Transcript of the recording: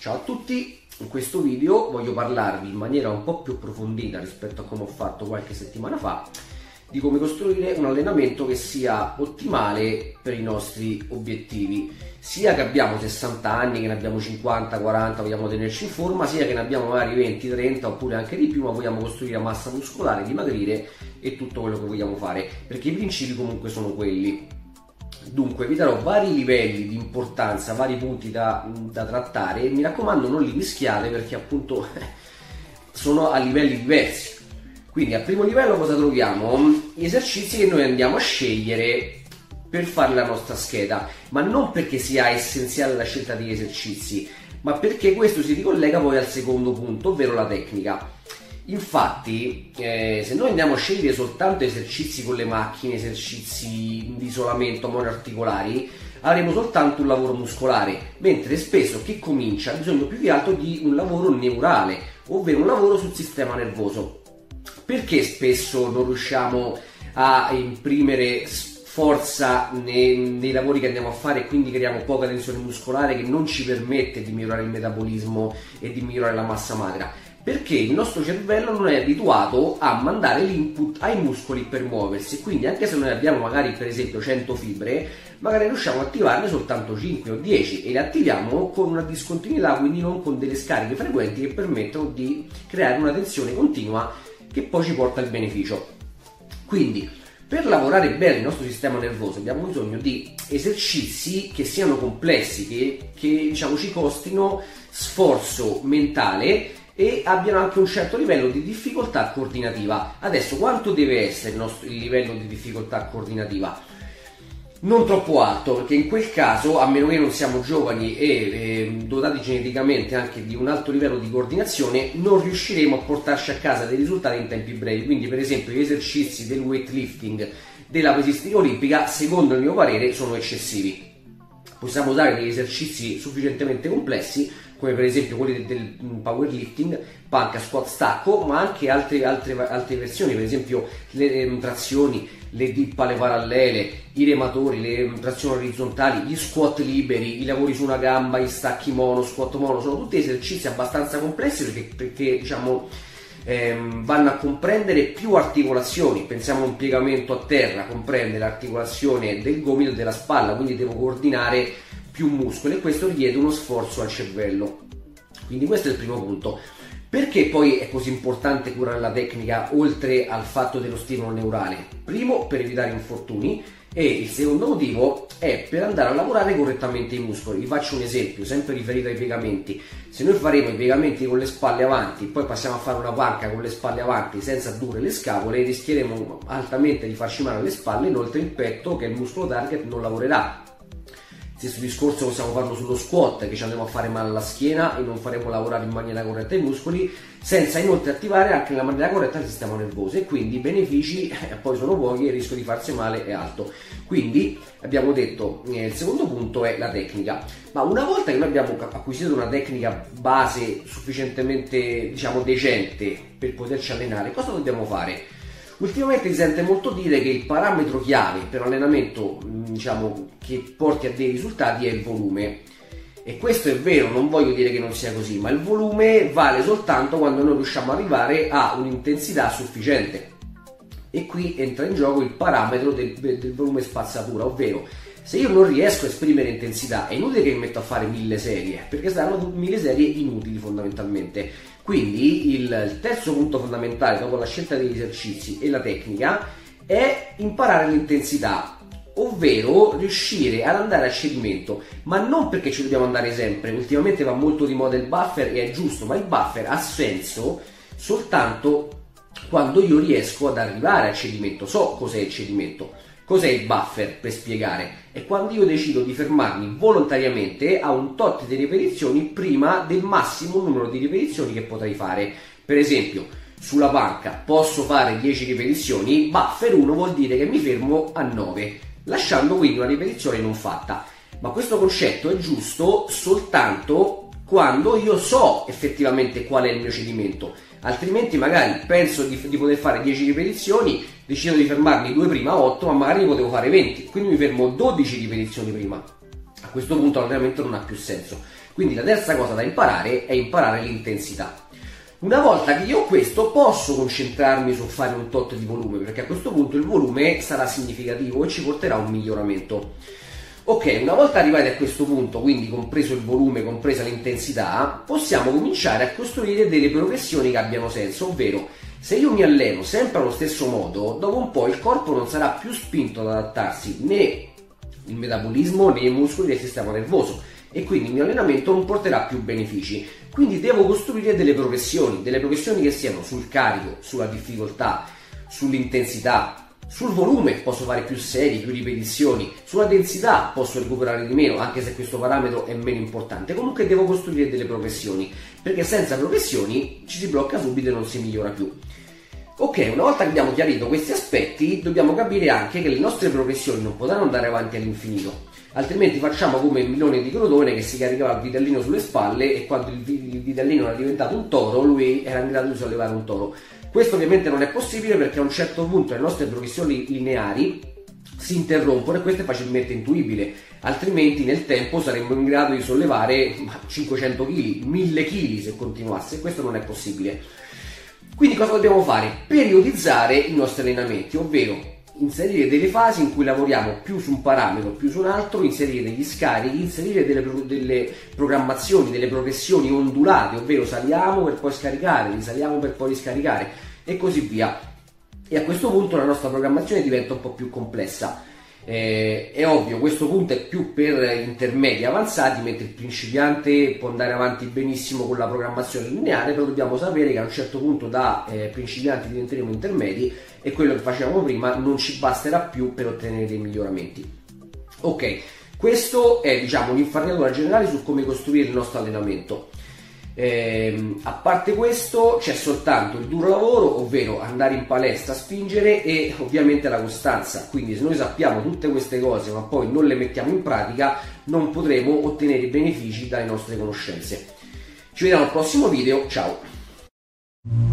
Ciao a tutti, in questo video voglio parlarvi in maniera un po' più approfondita rispetto a come ho fatto qualche settimana fa di come costruire un allenamento che sia ottimale per i nostri obiettivi, sia che abbiamo 60 anni, che ne abbiamo 50, 40, vogliamo tenerci in forma, sia che ne abbiamo magari 20, 30 oppure anche di più, ma vogliamo costruire massa muscolare, dimagrire e tutto quello che vogliamo fare, perché i principi comunque sono quelli. Dunque vi darò vari livelli di importanza, vari punti da, da trattare e mi raccomando non li mischiate perché appunto sono a livelli diversi quindi a primo livello cosa troviamo? Gli esercizi che noi andiamo a scegliere per fare la nostra scheda, ma non perché sia essenziale la scelta degli esercizi, ma perché questo si ricollega poi al secondo punto, ovvero la tecnica. Infatti, eh, se noi andiamo a scegliere soltanto esercizi con le macchine, esercizi di isolamento monoarticolari, avremo soltanto un lavoro muscolare, mentre spesso chi comincia ha bisogno più che altro di un lavoro neurale, ovvero un lavoro sul sistema nervoso perché spesso non riusciamo a imprimere forza nei, nei, lavori che andiamo a fare e quindi creiamo poca tensione muscolare che non ci permette di migliorare il metabolismo e di migliorare la massa magra? Perché il nostro cervello non è abituato a mandare l'input ai muscoli per muoversi, quindi anche se noi abbiamo magari per esempio 100 fibre, magari riusciamo ad attivarne soltanto 5 o 10 e le attiviamo con una discontinuità, quindi non con delle scariche frequenti che permettono di creare una tensione continua che poi ci porta il beneficio. Quindi, per lavorare bene il nostro sistema nervoso abbiamo bisogno di esercizi che siano complessi, che, che diciamo, ci costino sforzo mentale e abbiano anche un certo livello di difficoltà coordinativa. Adesso, quanto deve essere il, nostro, il livello di difficoltà coordinativa? non troppo alto perché in quel caso a meno che non siamo giovani e eh, dotati geneticamente anche di un alto livello di coordinazione non riusciremo a portarci a casa dei risultati in tempi brevi quindi per esempio gli esercizi del weightlifting della pesistica olimpica secondo il mio parere sono eccessivi possiamo usare degli esercizi sufficientemente complessi come per esempio quelli del, powerlifting, panca, squat, stacco, ma anche altre, altre, altre versioni, per esempio le, le trazioni, le dip alle parallele, i rematori, le trazioni orizzontali, gli squat liberi, i lavori su una gamba, gli stacchi mono, squat mono, sono tutti esercizi abbastanza complessi perché, perché diciamo ehm, vanno a comprendere più articolazioni. Pensiamo a un piegamento a terra, comprende l'articolazione del gomito e della spalla, quindi devo coordinare più muscoli e questo richiede uno sforzo al cervello. Quindi questo è il primo punto. Perché poi è così importante curare la tecnica oltre al fatto dello stimolo neurale? Primo, per evitare infortuni e il secondo motivo è per andare a lavorare correttamente i muscoli. Vi faccio un esempio, sempre riferito ai piegamenti. Se noi faremo i piegamenti con le spalle avanti, poi passiamo a fare una panca con le spalle avanti senza addurre le scapole, rischieremo altamente di farci male alle spalle, inoltre il petto, che è il muscolo target, non lavorerà Stesso discorso possiamo farlo sullo squat, che ci andremo a fare male alla schiena e non faremo lavorare in maniera corretta i muscoli, senza inoltre attivare anche nella maniera corretta il sistema nervoso e quindi i benefici eh, poi sono pochi e il rischio di farsi male è alto. Quindi abbiamo detto, eh, il secondo punto è la tecnica, ma una volta che noi abbiamo acquisito una tecnica base sufficientemente diciamo decente per poterci allenare, cosa dobbiamo fare? Ultimamente si sente molto dire che il parametro chiave per allenamento diciamo, che porti a dei risultati è il volume. E questo è vero, non voglio dire che non sia così, ma il volume vale soltanto quando noi riusciamo ad arrivare a un'intensità sufficiente. E qui entra in gioco il parametro del, del volume spazzatura, ovvero se io non riesco a esprimere intensità è inutile che mi metto a fare mille serie, perché saranno mille serie inutili fondamentalmente. Quindi il terzo punto fondamentale dopo la scelta degli esercizi e la tecnica è imparare l'intensità, ovvero riuscire ad andare a cedimento, ma non perché ci dobbiamo andare sempre, ultimamente va molto di moda il buffer e è giusto, ma il buffer ha senso soltanto quando io riesco ad arrivare al cedimento, so cos'è il cedimento. Cos'è il buffer per spiegare? È quando io decido di fermarmi volontariamente a un tot di ripetizioni prima del massimo numero di ripetizioni che potrei fare. Per esempio, sulla panca posso fare 10 ripetizioni, buffer 1 vuol dire che mi fermo a 9, lasciando quindi una ripetizione non fatta. Ma questo concetto è giusto soltanto quando io so effettivamente qual è il mio cedimento. Altrimenti magari penso di, di poter fare 10 ripetizioni, decido di fermarmi due prima 8, ma magari potevo fare 20, quindi mi fermo 12 ripetizioni prima. A questo punto l'allenamento non ha più senso. Quindi la terza cosa da imparare è imparare l'intensità. Una volta che io ho questo posso concentrarmi su fare un tot di volume, perché a questo punto il volume sarà significativo e ci porterà a un miglioramento. Ok, una volta arrivati a questo punto, quindi compreso il volume, compresa l'intensità, possiamo cominciare a costruire delle progressioni che abbiano senso, ovvero se io mi alleno sempre allo stesso modo, dopo un po' il corpo non sarà più spinto ad adattarsi né il metabolismo né i muscoli del sistema nervoso e quindi il mio allenamento non porterà più benefici. Quindi devo costruire delle progressioni, delle progressioni che siano sul carico, sulla difficoltà, sull'intensità, sul volume posso fare più serie, più ripetizioni, sulla densità posso recuperare di meno, anche se questo parametro è meno importante. Comunque devo costruire delle progressioni, perché senza progressioni ci si blocca subito e non si migliora più. Ok, una volta che abbiamo chiarito questi aspetti, dobbiamo capire anche che le nostre progressioni non potranno andare avanti all'infinito altrimenti facciamo come il milone di Crotone che si caricava il vitellino sulle spalle e quando il, vitellino era diventato un toro lui era in grado di sollevare un toro questo ovviamente non è possibile perché a un certo punto le nostre progressioni lineari si interrompono e questo è facilmente intuibile. Altrimenti nel tempo saremmo in grado di sollevare 500 kg 1000 kg se continuasse. Questo non è possibile. Quindi cosa dobbiamo fare? periodizzare i nostri allenamenti ovvero inserire delle fasi in cui lavoriamo più su un parametro, più su un altro, inserire degli scarichi, inserire delle, delle programmazioni, delle progressioni ondulate, ovvero saliamo per poi scaricare, risaliamo per poi riscaricare e così via. E a questo punto la nostra programmazione diventa un po' più complessa. Eh, è ovvio, questo punto è più per intermedi avanzati, mentre il principiante può andare avanti benissimo con la programmazione lineare, però dobbiamo sapere che a un certo punto da eh, principianti diventeremo intermedi e quello che facevamo prima non ci basterà più per ottenere dei miglioramenti. Ok, questo è diciamo un'infarinatura generale su come costruire il nostro allenamento. Eh, a parte questo c'è soltanto il duro lavoro, ovvero andare in palestra, spingere e ovviamente la costanza. Quindi se noi sappiamo tutte queste cose ma poi non le mettiamo in pratica non potremo ottenere i benefici dalle nostre conoscenze. Ci vediamo al prossimo video, ciao!